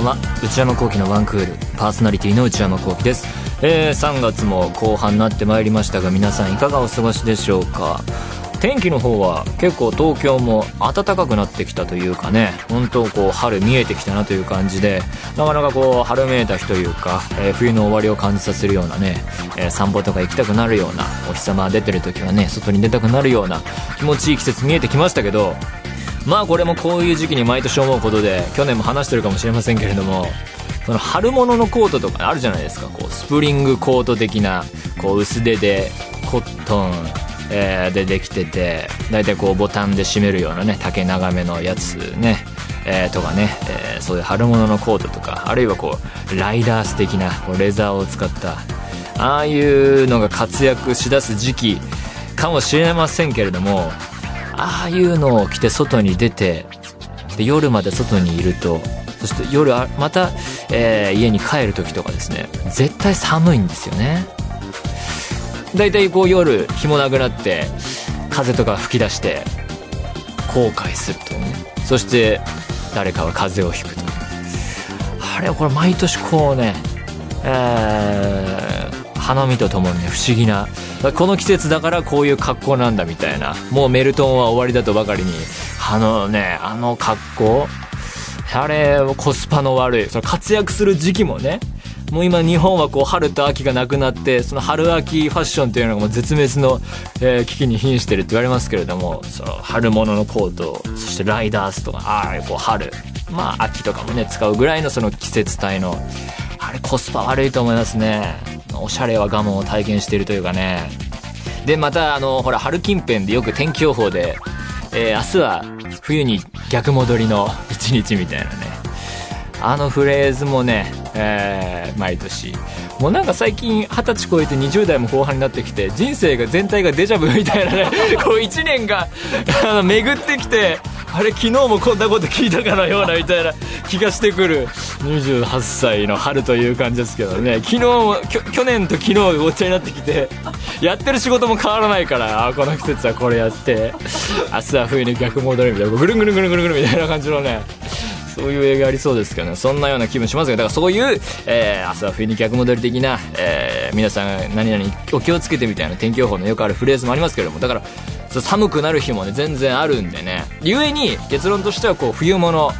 んは。内山聖輝のワンクールパーソナリティの内山聖輝です、えー、3月も後半になってまいりましたが皆さんいかがお過ごしでしょうか。天気の方は結構東京も暖かくなってきたというかね。本当こう春見えてきたなという感じでなかなかこう春めいた日というか、えー、冬の終わりを感じさせるようなね、えー、散歩とか行きたくなるようなお日様出てる時はね外に出たくなるような気持ちいい季節見えてきましたけどまあこれもこういう時期に毎年思うことで去年も話してるかもしれませんけれどもその春物のコートとかあるじゃないですか。こうスプリングコート的なこう薄手でコットンえー、でできてて大体こうボタンで締めるようなね丈長めのやつね、えー、とかね、えー、そういう春物のコートとかあるいはこうライダース的なこうレザーを使ったああいうのが活躍しだす時期かもしれませんけれどもああいうのを着て外に出てで夜まで外にいるとそして夜また、えー、家に帰る時とかですね絶対寒いんですよね。大体こう夜日もなくなって風とか吹き出して後悔するとね。そして誰かは風邪をひくと。あれこれ毎年こうねえー、花見とともに不思議な。この季節だからこういう格好なんだみたいな。もうメルトンは終わりだとばかりに。あのねあの格好。あれコスパの悪い。その活躍する時期もね。もう今日本はこう春と秋がなくなってその春秋ファッションというのがもう絶滅の、え、危機に瀕してるって言われますけれどもその春物のコートそしてライダースとかああこう春まあ秋とかもね使うぐらいのその季節帯の。あれコスパ悪いと思いますね。おしゃれは我慢を体験しているというかね。でまたあのほら春近辺でよく天気予報で、えー、明日は冬に逆戻りの一日みたいなね。あのフレーズもね、えー、毎年。もうなんか最近二十歳超えて20代も後半になってきて人生が全体がデジャブみたいなねこう1年があの巡ってきてあれ昨日もこんなこと聞いたかのようなみたいな気がしてくる。28歳の春という感じですけどね。昨日去年と昨日がごっちゃになってきてやってる仕事も変わらないからあこの季節はこれやって。明日は冬に逆戻るみたいな。ぐるんぐるんぐるんぐるんぐるみたいな感じのね。そういう映画ありそうですけどね。そんなような気分しますがだからそういう、えー、明日は冬に逆戻り的な、えー、皆さん何々お気をつけてみたいな天気予報のよくあるフレーズもありますけれどもだから寒くなる日もね全然あるんでね。故に結論としてはこう冬物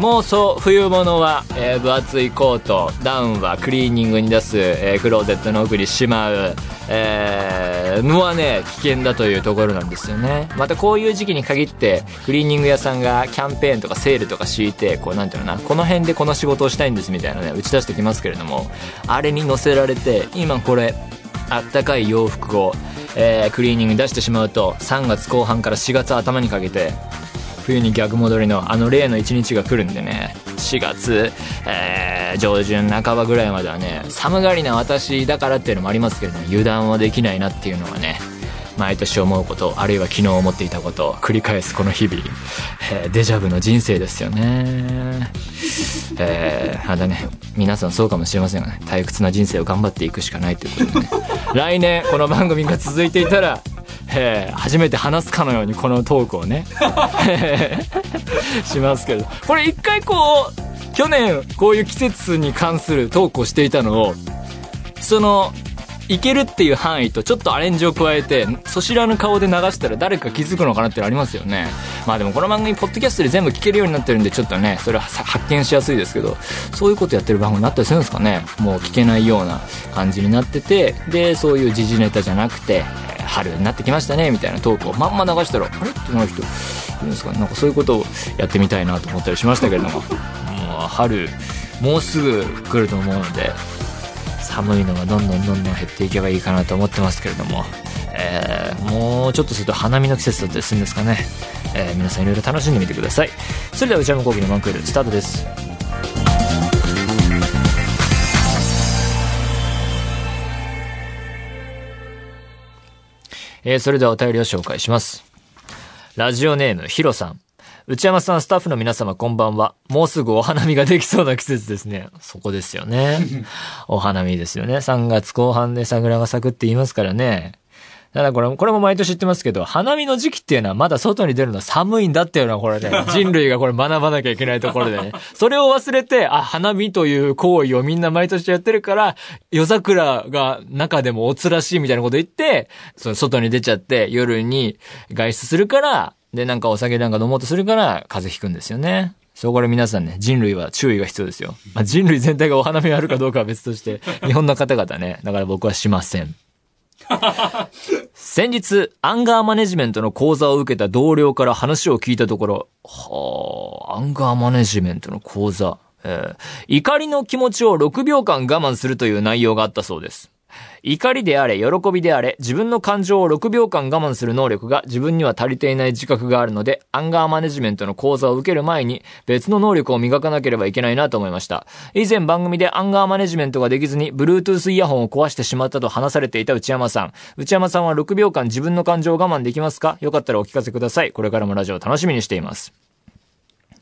もうそう冬物は、えー、分厚いコートダウンはクリーニングに出す、えー、クローゼットの奥にしまう、えー、のはね危険だというところなんですよね。またこういう時期に限ってクリーニング屋さんがキャンペーンとかセールとか敷いてこうなんていうのなこの辺でこの仕事をしたいんですみたいなね打ち出してきますけれどもあれに乗せられて今これあったかい洋服を、えー、クリーニングに出してしまうと3月後半から4月頭にかけて冬に逆戻りのあの例の一日が来るんでね。4月、えー、上旬半ばぐらいまではね寒がりな私だからっていうのもありますけれども油断はできないなっていうのはね毎年思うことあるいは昨日思っていたことを繰り返すこの日々、えー、デジャブの人生ですよね。えー、まだね皆さんそうかもしれませんがね退屈な人生を頑張っていくしかないということでね。来年この番組が続いていたらえー、初めて話すかのようにこのトークをね。しますけど。これ一回こう去年こういう季節に関するトークをしていたのをそのいけるっていう範囲とちょっとアレンジを加えてそしらぬ顔で流したら誰か気づくのかなってありますよね。まあでもこの番組ポッドキャストで全部聞けるようになってるんでちょっとねそれは発見しやすいですけどそういうことやってる番組になったりするんですかね。もう聞けないような感じになっててでそういう時事ネタじゃなくて春になってきましたねみたいなトークをまんま流したらあれ？ってなる人いるんですかね。なんかそういうことをやってみたいなと思ったりしましたけれども。もう春もうすぐ来ると思うので寒いのがどんどんどんどん減っていけばいいかなと思ってますけれども、えー、もうちょっとすると花見の季節だったりするんですかね、えー、皆さんいろいろ楽しんでみてください。それでは内山昂輝の1クールスタートですえー、それではお便りを紹介します。ラジオネーム、ヒロさん。内山さん、スタッフの皆様、こんばんは。もうすぐお花見ができそうな季節ですね。そこですよね。お花見ですよね。3月後半で桜が咲くって言いますからね。ただこれ、これも毎年言ってますけど、花見の時期っていうのはまだ外に出るの寒いんだっていうのはこれね、人類がこれ学ばなきゃいけないところでね。それを忘れて、あ、花見という行為をみんな毎年やってるから、夜桜が中でもおつらしいみたいなこと言って、その外に出ちゃって夜に外出するから、で、なんかお酒なんか飲もうとするから風邪ひくんですよね。そうこれ皆さんね、人類は注意が必要ですよ。まあ、人類全体がお花見あるかどうかは別として、日本の方々ね、だから僕はしません。先日、アンガーマネジメントの講座を受けた同僚から話を聞いたところ、はあ、アンガーマネジメントの講座、えー、怒りの気持ちを6秒間我慢するという内容があったそうです。怒りであれ、喜びであれ、自分の感情を6秒間我慢する能力が自分には足りていない自覚があるので、アンガーマネジメントの講座を受ける前に別の能力を磨かなければいけないなと思いました。以前番組でアンガーマネジメントができずに、Bluetooth イヤホンを壊してしまったと話されていた内山さん。内山さんは6秒間自分の感情を我慢できますか？よかったらお聞かせください。これからもラジオ楽しみにしています。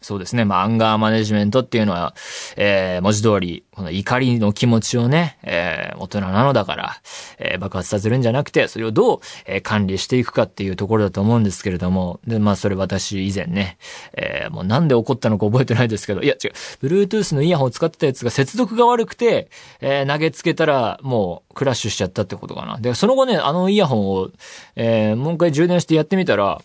そうですね。まあ、アンガーマネジメントっていうのは、えー、文字通り、この怒りの気持ちをね、えー、大人なのだから、えー、爆発させるんじゃなくて、それをどう、えー、管理していくかっていうところだと思うんですけれども、で、まあ、それ私以前ね、えー、もうなんで起こったのか覚えてないですけど、いや、違う、Bluetooth のイヤホンを使ってたやつが接続が悪くて、えー、投げつけたら、もう、クラッシュしちゃったってことかな。で、その後ね、あのイヤホンを、えー、もう一回充電してやってみたら、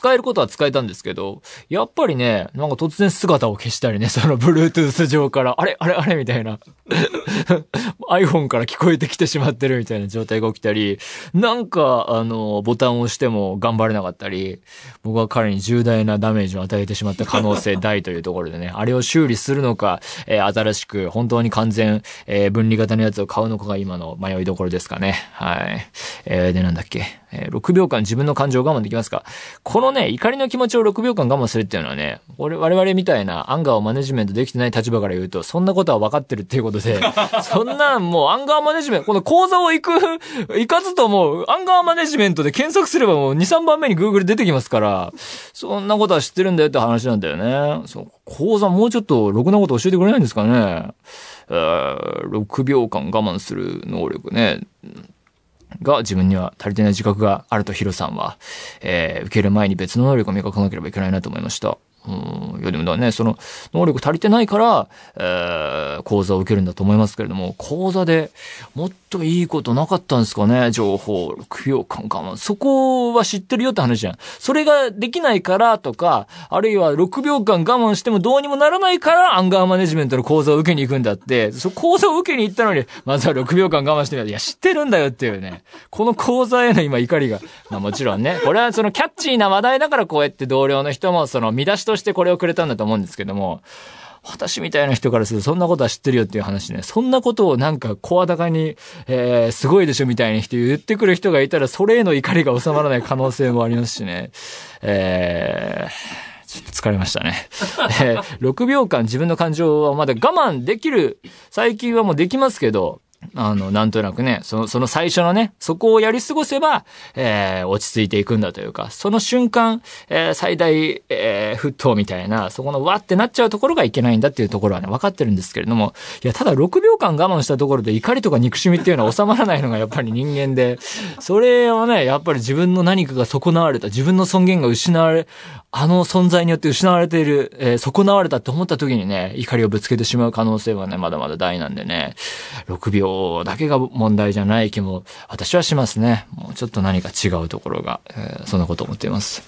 使えることは使えたんですけど、やっぱりね、なんか突然姿を消したりね、その Bluetooth 上から、あれあれあれみたいな。iPhone から聞こえてきてしまってるみたいな状態が起きたり、なんか、あの、ボタンを押しても頑張れなかったり、僕は彼に重大なダメージを与えてしまった可能性 大というところでね、あれを修理するのか、えー、新しく、本当に完全、えー、分離型のやつを買うのかが今の迷いどころですかね。はい。えー、で、なんだっけ。えー、6秒間自分の感情を我慢できますかこのね、怒りの気持ちを6秒間我慢するっていうのはね、俺、我々みたいなアンガーをマネジメントできてない立場から言うと、そんなことは分かってるっていうことで、そんなんもうアンガーマネジメント、この講座を行く、行かずとも、アンガーマネジメントで検索すればもう2、3番目に Google 出てきますから、そんなことは知ってるんだよって話なんだよね。そう、講座もうちょっとろくなこと教えてくれないんですかね。えー、6秒間我慢する能力ね。が自分には足りてない自覚があるとヒロさんは、えー、受ける前に別の能力を磨かなければいけないなと思いました。うん、いやでもだね、その能力足りてないから、えー、講座を受けるんだと思いますけれども、講座でもっといいことなかったんですかね、情報、供養感かそこは知ってるよって話じゃん。それができないからとか、あるいは6秒間我慢してもどうにもならないからアンガーマネジメントの講座を受けに行くんだって、そ講座を受けに行ったのに、まずは6秒間我慢してみたいや、知ってるんだよっていうね。この講座への今怒りが。まあもちろんね、これはそのキャッチーな話題だからこうやって同僚の人もその見出しとしてこれをくれたんだと思うんですけども、私みたいな人からするとそんなことは知ってるよっていう話ね。そんなことをなんか声高に、えー、すごいでしょみたいな人言ってくる人がいたら、それへの怒りが収まらない可能性もありますしね。えー、ちょっと疲れましたね。えー、6秒間自分の感情はまだ我慢できる、最近はもうできますけど、あの、なんとなくね、その、その最初のね、そこをやり過ごせば、えー、落ち着いていくんだというか、その瞬間、えー、最大、えー、沸騰みたいな、そこのわってなっちゃうところがいけないんだっていうところはね、分かってるんですけれども、いや、ただ6秒間我慢したところで怒りとか憎しみっていうのは収まらないのがやっぱり人間で、それはね、やっぱり自分の何かが損なわれた、自分の尊厳が失われ、あの存在によって失われている、えー、損なわれたって思った時にね、怒りをぶつけてしまう可能性はね、まだまだ大なんでね、6秒だけが問題じゃない気も、私はしますね。もうちょっと何か違うところが、えー、そんなこと思っています。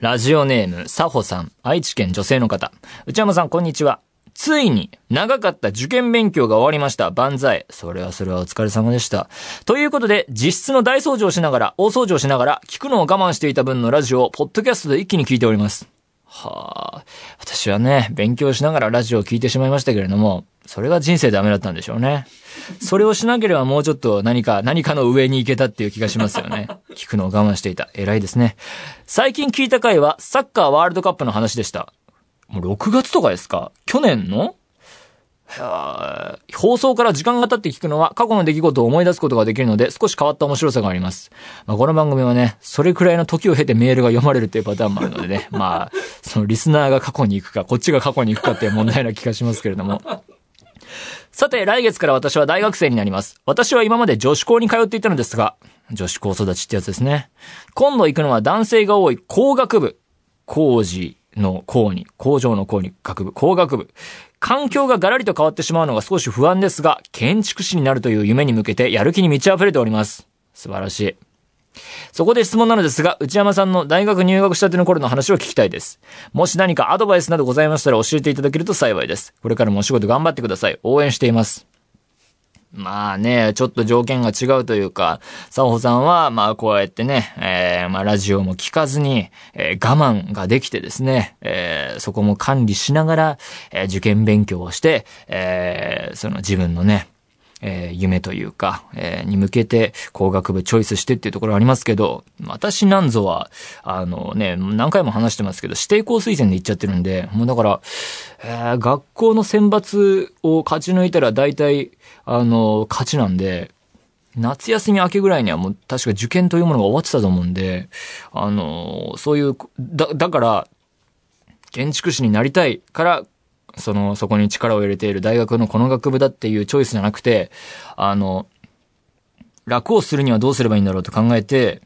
ラジオネーム、サホさん、愛知県女性の方。内山さん、こんにちは。ついに、長かった受験勉強が終わりました。万歳。それはそれはお疲れ様でした。ということで、実質の大掃除をしながら、大掃除をしながら、聞くのを我慢していた分のラジオを、ポッドキャストで一気に聞いております。はあ、私はね、勉強しながらラジオを聞いてしまいましたけれども、それが人生ダメだったんでしょうね。それをしなければもうちょっと何か、何かの上に行けたっていう気がしますよね。聞くのを我慢していた。偉いですね。最近聞いた回は、サッカーワールドカップの話でした。もう6月とかですか？去年の？放送から時間が経って聞くのは過去の出来事を思い出すことができるので少し変わった面白さがあります。まあ、この番組はね、それくらいの時を経てメールが読まれるっていうパターンもあるのでね、まあ、そのリスナーが過去に行くか、こっちが過去に行くかっていう問題な気がしますけれども。さて、来月から私は大学生になります。私は今まで女子校に通っていたのですが、女子校育ちってやつですね。今度行くのは男性が多い工学部。工事の工に、工場の工に学部、工学部。環境がガラリと変わってしまうのが少し不安ですが、建築士になるという夢に向けてやる気に満ち溢れております。素晴らしい。そこで質問なのですが、内山さんの大学入学したての頃の話を聞きたいです。もし何かアドバイスなどございましたら教えていただけると幸いです。これからもお仕事頑張ってください。応援しています。まあね、ちょっと条件が違うというか、サオホさんは、まあこうやってね、えー、まあラジオも聞かずに、えー、我慢ができてですね、えー、そこも管理しながら、えー、受験勉強をして、えー、その自分のね、えー、夢というか、えー、に向けて工学部チョイスしてっていうところありますけど、私なんぞは、あのね、何回も話してますけど、指定校推薦で行っちゃってるんで、もうだから、えー、学校の選抜を勝ち抜いたら大体、あの、勝ちなんで、夏休み明けぐらいにはもう確か受験というものが終わってたと思うんで、あの、そういう、だ、だから、建築士になりたいから、その、そこに力を入れている大学のこの学部だっていうチョイスじゃなくて、あの、楽をするにはどうすればいいんだろうと考えて、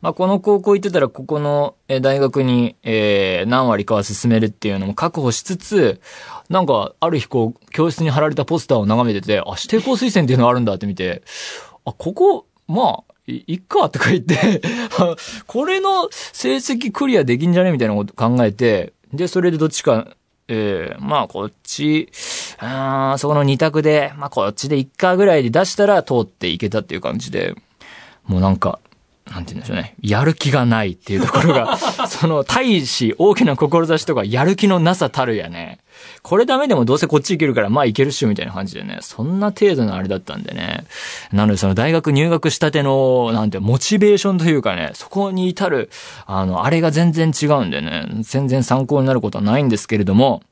まあ、この高校行ってたら、ここの大学に、えー、何割かは進めるっていうのも確保しつつ、なんか、ある日こう、教室に貼られたポスターを眺めてて、あ、指定校推薦っていうのがあるんだって見て、あ、ここ、まあ、いいっかとか言って、これの成績クリアできんじゃねみたいなこと考えて、で、それでどっちか、ええー、まあこっち、あそこの二択で、まあこっちで一回ぐらいで出したら通っていけたっていう感じで、もうなんか、なんて言うんでしょうね。やる気がないっていうところが、その大し大きな志とかやる気のなさたるやね。これダメでもどうせこっち行けるからまあ行けるっしょみたいな感じでね。そんな程度のあれだったんでね。なのでその大学入学したての、なんてモチベーションというかね、そこに至る、あの、あれが全然違うんでね。全然参考になることはないんですけれども、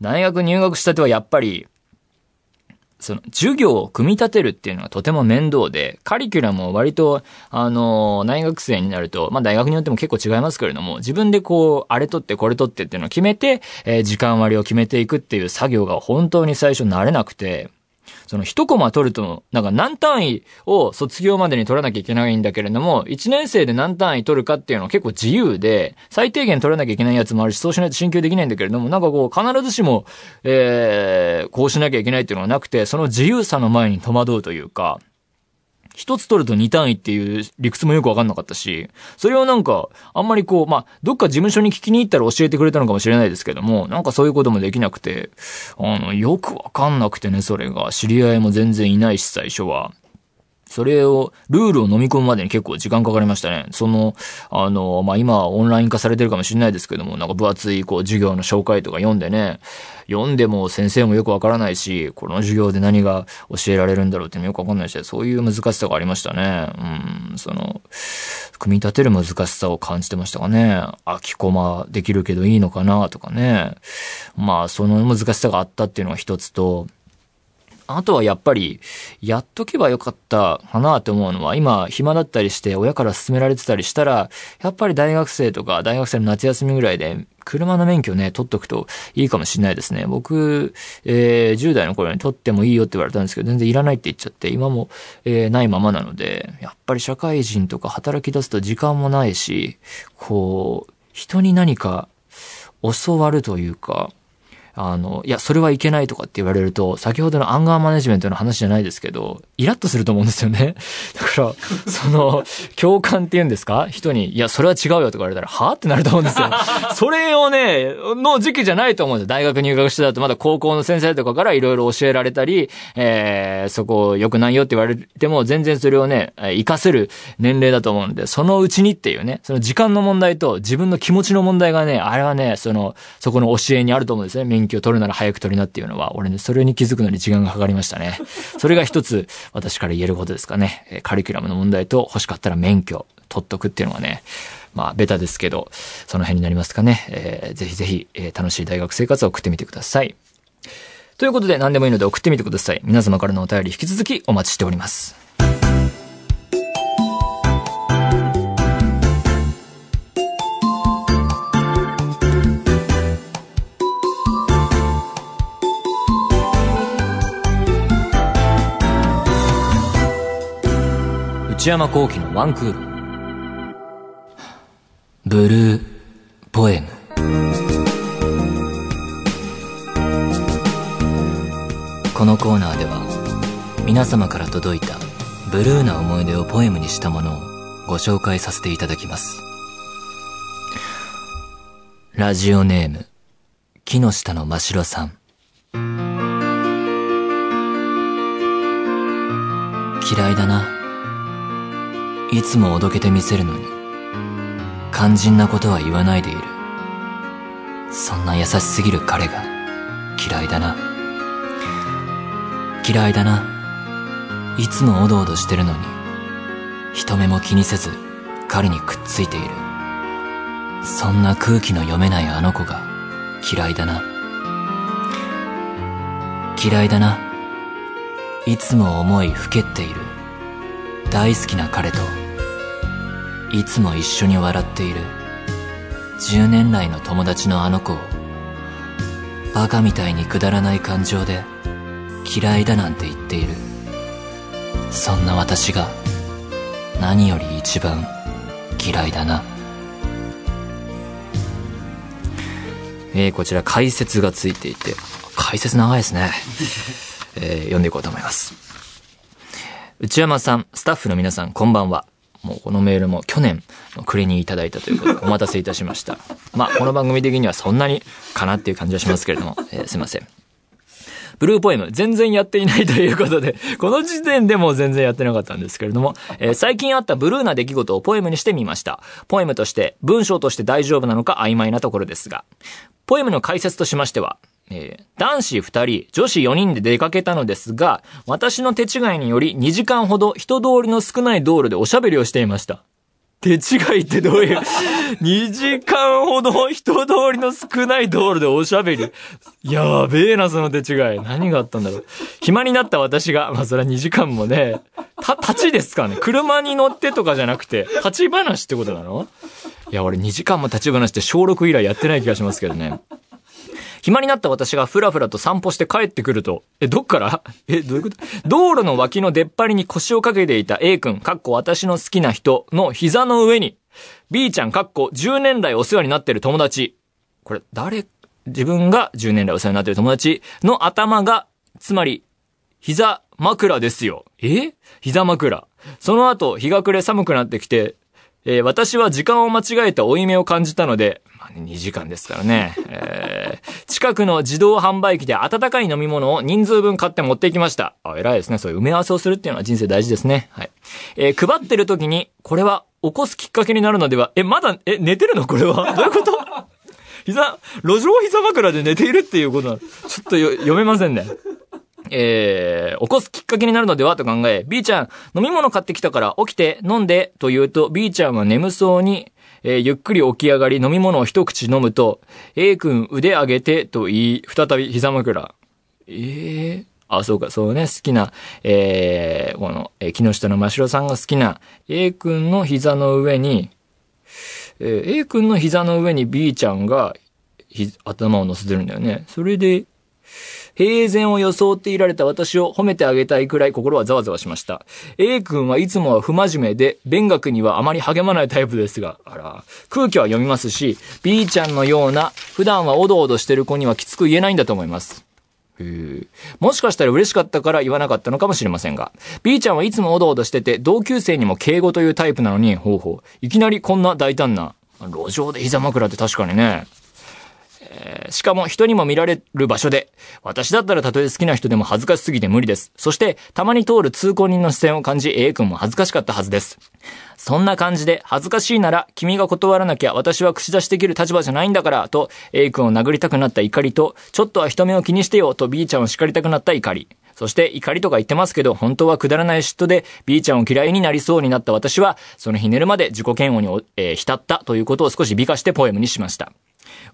大学入学したてはやっぱり、その、授業を組み立てるっていうのがとても面倒で、カリキュラムを割と、あの、大学生になると、まあ大学によっても結構違いますけれども、自分でこう、あれ取ってこれ取ってっていうのを決めて、えー、時間割を決めていくっていう作業が本当に最初慣れなくて、その一コマ取ると、なんか何単位を卒業までに取らなきゃいけないんだけれども、一年生で何単位取るかっていうのは結構自由で、最低限取らなきゃいけないやつもあるし、そうしないと進級できないんだけれども、なんかこう、必ずしも、えー、こうしなきゃいけないっていうのはなくて、その自由さの前に戸惑うというか、一つ取ると二単位っていう理屈もよくわかんなかったし、それをなんか、あんまりこう、まあ、どっか事務所に聞きに行ったら教えてくれたのかもしれないですけども、なんかそういうこともできなくて、あの、よくわかんなくてね、それが。知り合いも全然いないし、最初は。それを、ルールを飲み込むまでに結構時間かかりましたね。その、あの、まあ、今オンライン化されてるかもしれないですけども、なんか分厚い、こう、授業の紹介とか読んでね、読んでも先生もよくわからないし、この授業で何が教えられるんだろうってよくわかんないし、そういう難しさがありましたね。うん、その、組み立てる難しさを感じてましたかね。空きコマできるけどいいのかなとかね。まあ、その難しさがあったっていうのが一つと、あとはやっぱり、やっとけばよかったかなって思うのは、今暇だったりして親から勧められてたりしたら、やっぱり大学生とか大学生の夏休みぐらいで、車の免許ね、取っとくといいかもしれないですね。僕、えー、10代の頃に取ってもいいよって言われたんですけど、全然いらないって言っちゃって、今も、えー、ないままなので、やっぱり社会人とか働き出すと時間もないし、こう、人に何か教わるというか、あの、いや、それはいけないとかって言われると、先ほどのアンガーマネジメントの話じゃないですけど、イラッとすると思うんですよね。だから、その、共感って言うんですか？人に、いや、それは違うよとか言われたら、はってなると思うんですよ。それをね、の時期じゃないと思うんです大学入学してたと、まだ高校の先生とかからいろいろ教えられたり、えー、そこ良くないよって言われても、全然それをね、活かせる年齢だと思うんで、そのうちにっていうね、その時間の問題と自分の気持ちの問題がね、あれはね、その、そこの教えにあると思うんですね。免許取るなら早く取りなっていうのは、俺ね、それに気づくのに時間がかかりましたね。それが一つ、私から言えることですかね。カリキュラムの問題と、欲しかったら免許取っとくっていうのがね、まあ、ベタですけど、その辺になりますかね。えー、ぜひぜひ、えー、楽しい大学生活を送ってみてください。ということで、何でもいいので送ってみてください。皆様からのお便り引き続きお待ちしております。内山幸輝のワンクール。ブルーポエム。このコーナーでは皆様から届いたブルーな思い出をポエムにしたものをご紹介させていただきます。ラジオネーム、木下の真白さん。嫌いだな。いつもおどけてみせるのに、肝心なことは言わないでいる。そんな優しすぎる彼が嫌いだな。嫌いだな。いつもおどおどしてるのに、人目も気にせず彼にくっついている。そんな空気の読めないあの子が嫌いだな。嫌いだな。いつも思いふけっている。大好きな彼と、いつも一緒に笑っている。10年来の友達のあの子を、バカみたいにくだらない感情で嫌いだなんて言っている。そんな私が何より一番嫌いだな。えー、こちら解説がついていて、解説長いですね。えー、読んでいこうと思います。内山さん、スタッフの皆さん、こんばんは。もうこのメールも去年の暮れにいただいたということで、お待たせいたしました。まあ、この番組的にはそんなにかなっていう感じはしますけれども、えー、すいません。ブルーポエム、全然やっていないということで、この時点でも全然やってなかったんですけれども、えー、最近あったブルーな出来事をポエムにしてみました。ポエムとして、文章として大丈夫なのか曖昧なところですが、ポエムの解説としましては、えー、男子2人、女子4人で出かけたのですが、私の手違いにより2時間ほど人通りの少ない道路でおしゃべりをしていました。手違いってどういう、2時間ほど人通りの少ない道路でおしゃべり。やべえな、その手違い。何があったんだろう。暇になった私が、まあそれは2時間もね、た、立ちですかね。車に乗ってとかじゃなくて、立ち話ってことなの？いや、俺2時間も立ち話って小6以来やってない気がしますけどね。暇になった私がふらふらと散歩して帰ってくると、え、どっから？え、どういうこと？道路の脇の出っ張りに腰をかけていた A 君、かっこ私の好きな人の膝の上に、B ちゃん、かっこ10年来お世話になってる友達。これ、誰、自分が10年来お世話になってる友達の頭が、つまり、膝枕ですよ。え？膝枕。その後、日が暮れ寒くなってきて、えー、私は時間を間違えた負い目を感じたので、2時間ですからね。えー、近くの自動販売機で温かい飲み物を人数分買って持っていきました。あ、偉いですね。そういう埋め合わせをするっていうのは人生大事ですね。はい。えー、配ってる時に、これは起こすきっかけになるのでは、え、まだ、え、寝てるの？これは？どういうこと？膝、路上膝枕で寝ているっていうことなの？ちょっと読めませんね。えー、起こすきっかけになるのでは？と考え、B ちゃん、飲み物買ってきたから起きて飲んでと言うと、B ちゃんは眠そうに、えー、ゆっくり起き上がり飲み物を一口飲むと、A 君腕上げてと言い、再び膝枕。ええー、あ、そうか、そうね、好きな、えー、この、えー、木下の真城さんが好きな A 君の膝の上に、えー、A 君の膝の上に B ちゃんが、頭を乗せてるんだよね。それで、平然を装っていられた私を褒めてあげたいくらい心はざわざわしました。A 君はいつもは不真面目で、勉学にはあまり励まないタイプですが、あら、空気は読みますし、B ちゃんのような、普段はおどおどしてる子にはきつく言えないんだと思います。もしかしたら嬉しかったから言わなかったのかもしれませんが、B ちゃんはいつもおどおどしてて、同級生にも敬語というタイプなのに、ほうほう、いきなりこんな大胆な、路上で膝枕って確かにね、えー、しかも人にも見られる場所で、私だったらたとえ好きな人でも恥ずかしすぎて無理です。そして、たまに通る通行人の視線を感じ、A 君も恥ずかしかったはずです。そんな感じで、恥ずかしいなら、君が断らなきゃ私は口出しできる立場じゃないんだから、と、A 君を殴りたくなった怒りと、ちょっとは人目を気にしてよ、と B ちゃんを叱りたくなった怒り。そして怒りとか言ってますけど、本当はくだらない嫉妬で B ちゃんを嫌いになりそうになった私は、そのひねるまで自己嫌悪に、えー、浸ったということを少し美化してポエムにしました。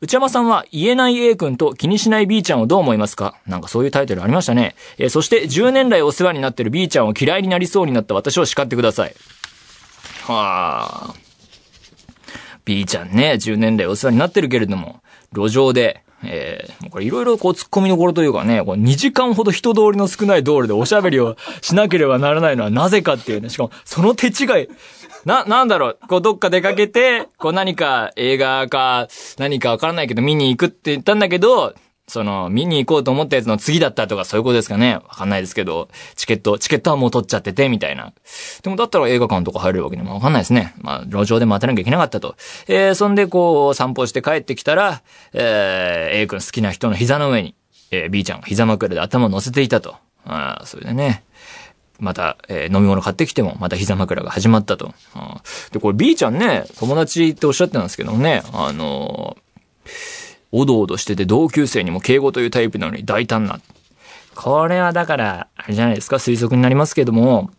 内山さんは言えない A 君と気にしない B ちゃんをどう思いますか？なんかそういうタイトルありましたね。えー、そして10年来お世話になってる B ちゃんを嫌いになりそうになった私を叱ってください。はあ。B ちゃんね、10年来お世話になってるけれども、路上で、えー、これいろいろこう突っ込みどころというかね、こう2時間ほど人通りの少ない道路でおしゃべりをしなければならないのはなぜかっていうね、しかもその手違い、な、なんだろう、こうどっか出かけて、こう何か映画か何かわからないけど見に行くって言ったんだけど、その、見に行こうと思ったやつの次だったとかそういうことですかね。わかんないですけど、チケット、チケットはもう取っちゃってて、みたいな。でもだったら映画館とか入れるわけにもわかんないですね。まあ、路上で待たなきゃいけなかったと。えー、そんでこう、散歩して帰ってきたら、えー、A 君好きな人の膝の上に、えー、B ちゃんが膝枕で頭を乗せていたと。ああ、それでね。また、えー、飲み物買ってきても、また膝枕が始まったと。で、これ B ちゃんね、友達っておっしゃってたんですけどね、あのーおどおどしてて同級生にも敬語というタイプなのに大胆な。これはだから、あれじゃないですか、推測になりますけども、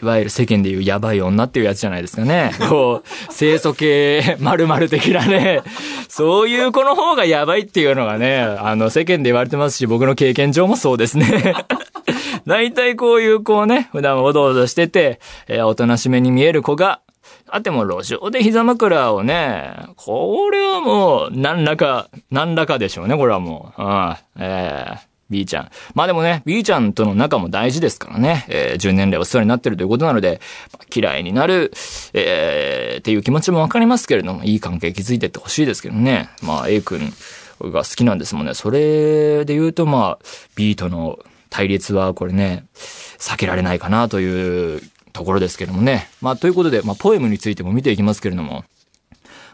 いわゆる世間でいうやばい女っていうやつじゃないですかね。こう、清楚系〇〇的なね、そういう子の方がやばいっていうのがね、あの世間で言われてますし、僕の経験上もそうですね。大体こういう子をね、普段おどおどしてて、えー、おとなしめに見える子が、あっても路上で膝枕をね、これはもう、何らか、何らかでしょうね、これはもう。うん。えー B ちゃん。まあでもね、B ちゃんとの仲も大事ですからね。えー、10年来お世話になってるということなので、嫌いになる、えー、っていう気持ちもわかりますけれども、いい関係築いてってほしいですけどね。まあ A 君が好きなんですもんね。それで言うとまあ、B との対立はこれね、避けられないかなというところですけどもね。まあ、ということで、まあ、ポエムについても見ていきますけれども。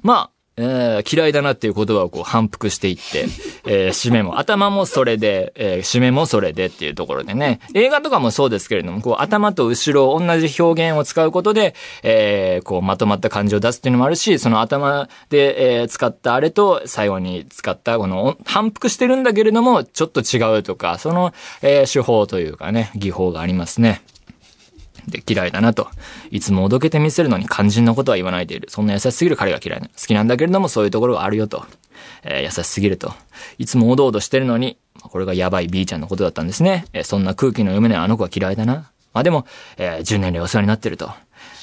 まあ、えー、嫌いだなっていう言葉をこう反復していって、えー、締めも、頭もそれで、えー、締めもそれでっていうところでね、映画とかもそうですけれども、こう頭と後ろ同じ表現を使うことで、えー、こうまとまった感じを出すっていうのもあるし、その頭で、えー、使ったあれと最後に使ったこの反復してるんだけれども、ちょっと違うとか、その、えー、手法というかね、技法がありますね。で嫌いだなと。いつもおどけてみせるのに肝心なことは言わないでいる。そんな優しすぎる彼が嫌いな。好きなんだけれどもそういうところがあるよと。えー、優しすぎると。いつもおどおどしてるのに、これがやばい B ちゃんのことだったんですね。えー、そんな空気の読めないあの子は嫌いだな。まあでも、えー、10年来お世話になってると。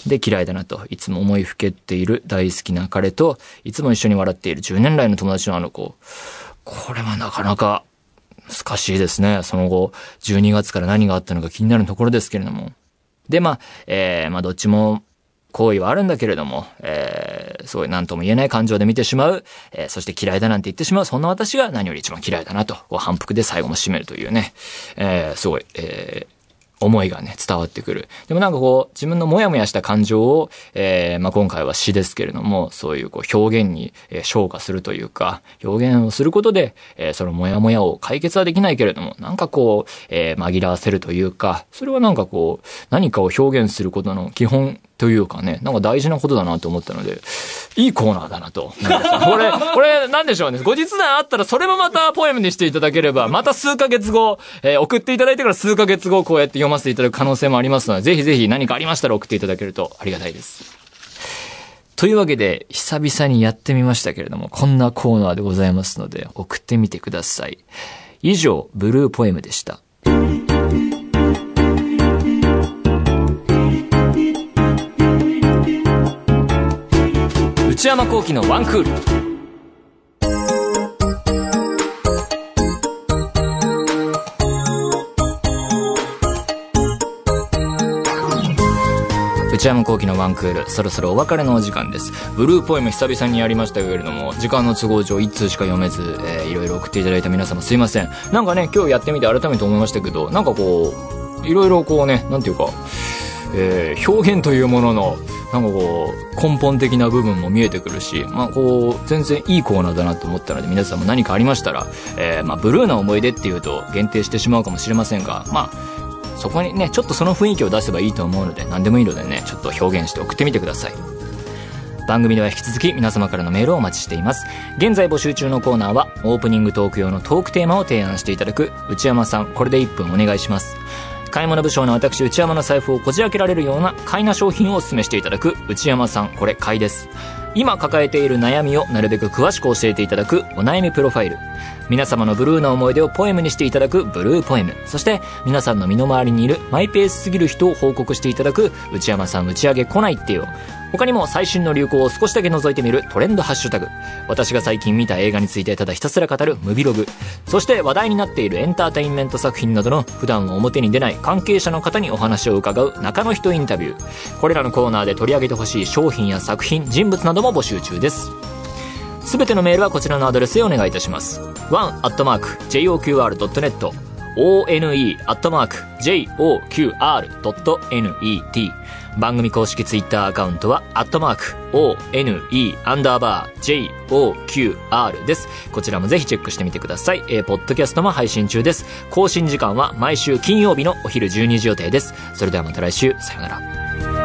で、嫌いだなと。いつも思いふけっている大好きな彼と、いつも一緒に笑っている10年来の友達のあの子。これはなかなか難しいですね。その後、12月から何があったのか気になるところですけれども。で、まあ、えー、まあ、どっちも、好意はあるんだけれども、えー、すごい何とも言えない感情で見てしまう、えー、そして嫌いだなんて言ってしまう、そんな私が何より一番嫌いだなと、こう反復で最後も締めるというね、えー、すごい、えー、思いがね、伝わってくる。でもなんかこう、自分のモヤモヤした感情を、えー、まあ、今回は詩ですけれども、そういうこう表現に、えー、昇華するというか、表現をすることで、えー、そのモヤモヤを解決はできないけれども、なんかこう、えー、紛らわせるというか、それはなんかこう、何かを表現することの基本というかね、なんか大事なことだなと思ったので、いいコーナーだなと。これ、これ、なんでしょうね。後日談あったら、それもまたポエムにしていただければ、また数ヶ月後、えー、送っていただいてから数ヶ月後、こうやって読ませていただく可能性もありますので、ぜひぜひ何かありましたら送っていただけるとありがたいです。というわけで、久々にやってみましたけれども、こんなコーナーでございますので、送ってみてください。以上、ブルーポエムでした。内山幸喜のワンクール内山幸喜のワンクール、そろそろお別れのお時間です。ブルーポエム久々にやりましたけれども、時間の都合上一通しか読めず、えー、いろいろ送っていただいた皆様すいません。なんかね、今日やってみて改めて思いましたけど、なんかこう、いろいろこうね、なんていうか、えー、表現というものの、なんかこう、根本的な部分も見えてくるし、まあこう、全然いいコーナーだなと思ったので、皆さんも何かありましたら、えー、まあブルーな思い出っていうと限定してしまうかもしれませんが、まあ、そこにね、ちょっとその雰囲気を出せばいいと思うので、何でもいいのでね、ちょっと表現して送ってみてください。番組では引き続き皆様からのメールをお待ちしています。現在募集中のコーナーは、オープニングトーク用のトークテーマを提案していただく、内山さん、これで1分お願いします。買い物不詳の私内山の財布をこじ開けられるような買いな商品をお勧めしていただく内山さんこれ買いです。今抱えている悩みをなるべく詳しく教えていただくお悩みプロファイル。皆様のブルーな思い出をポエムにしていただくブルーポエム。そして皆さんの身の回りにいるマイペースすぎる人を報告していただく内山さん打ち上げ来ないってよ。他にも最新の流行を少しだけ覗いてみるトレンドハッシュタグ。私が最近見た映画についてただひたすら語るムビログ。そして話題になっているエンターテインメント作品などの普段表に出ない関係者の方にお話を伺う中の人インタビュー。これらのコーナーで取り上げてほしい商品や作品、人物なども募集中です。すべてのメールはこちらのアドレスへお願いいたします。one.joqr.net one.joqr.net 番組公式ツイッターアカウントは、アットマーク、one, アンダーバー、joqr です。こちらもぜひチェックしてみてください。えー、ポッドキャストも配信中です。更新時間は毎週金曜日のお昼12時予定です。それではまた来週、さよなら。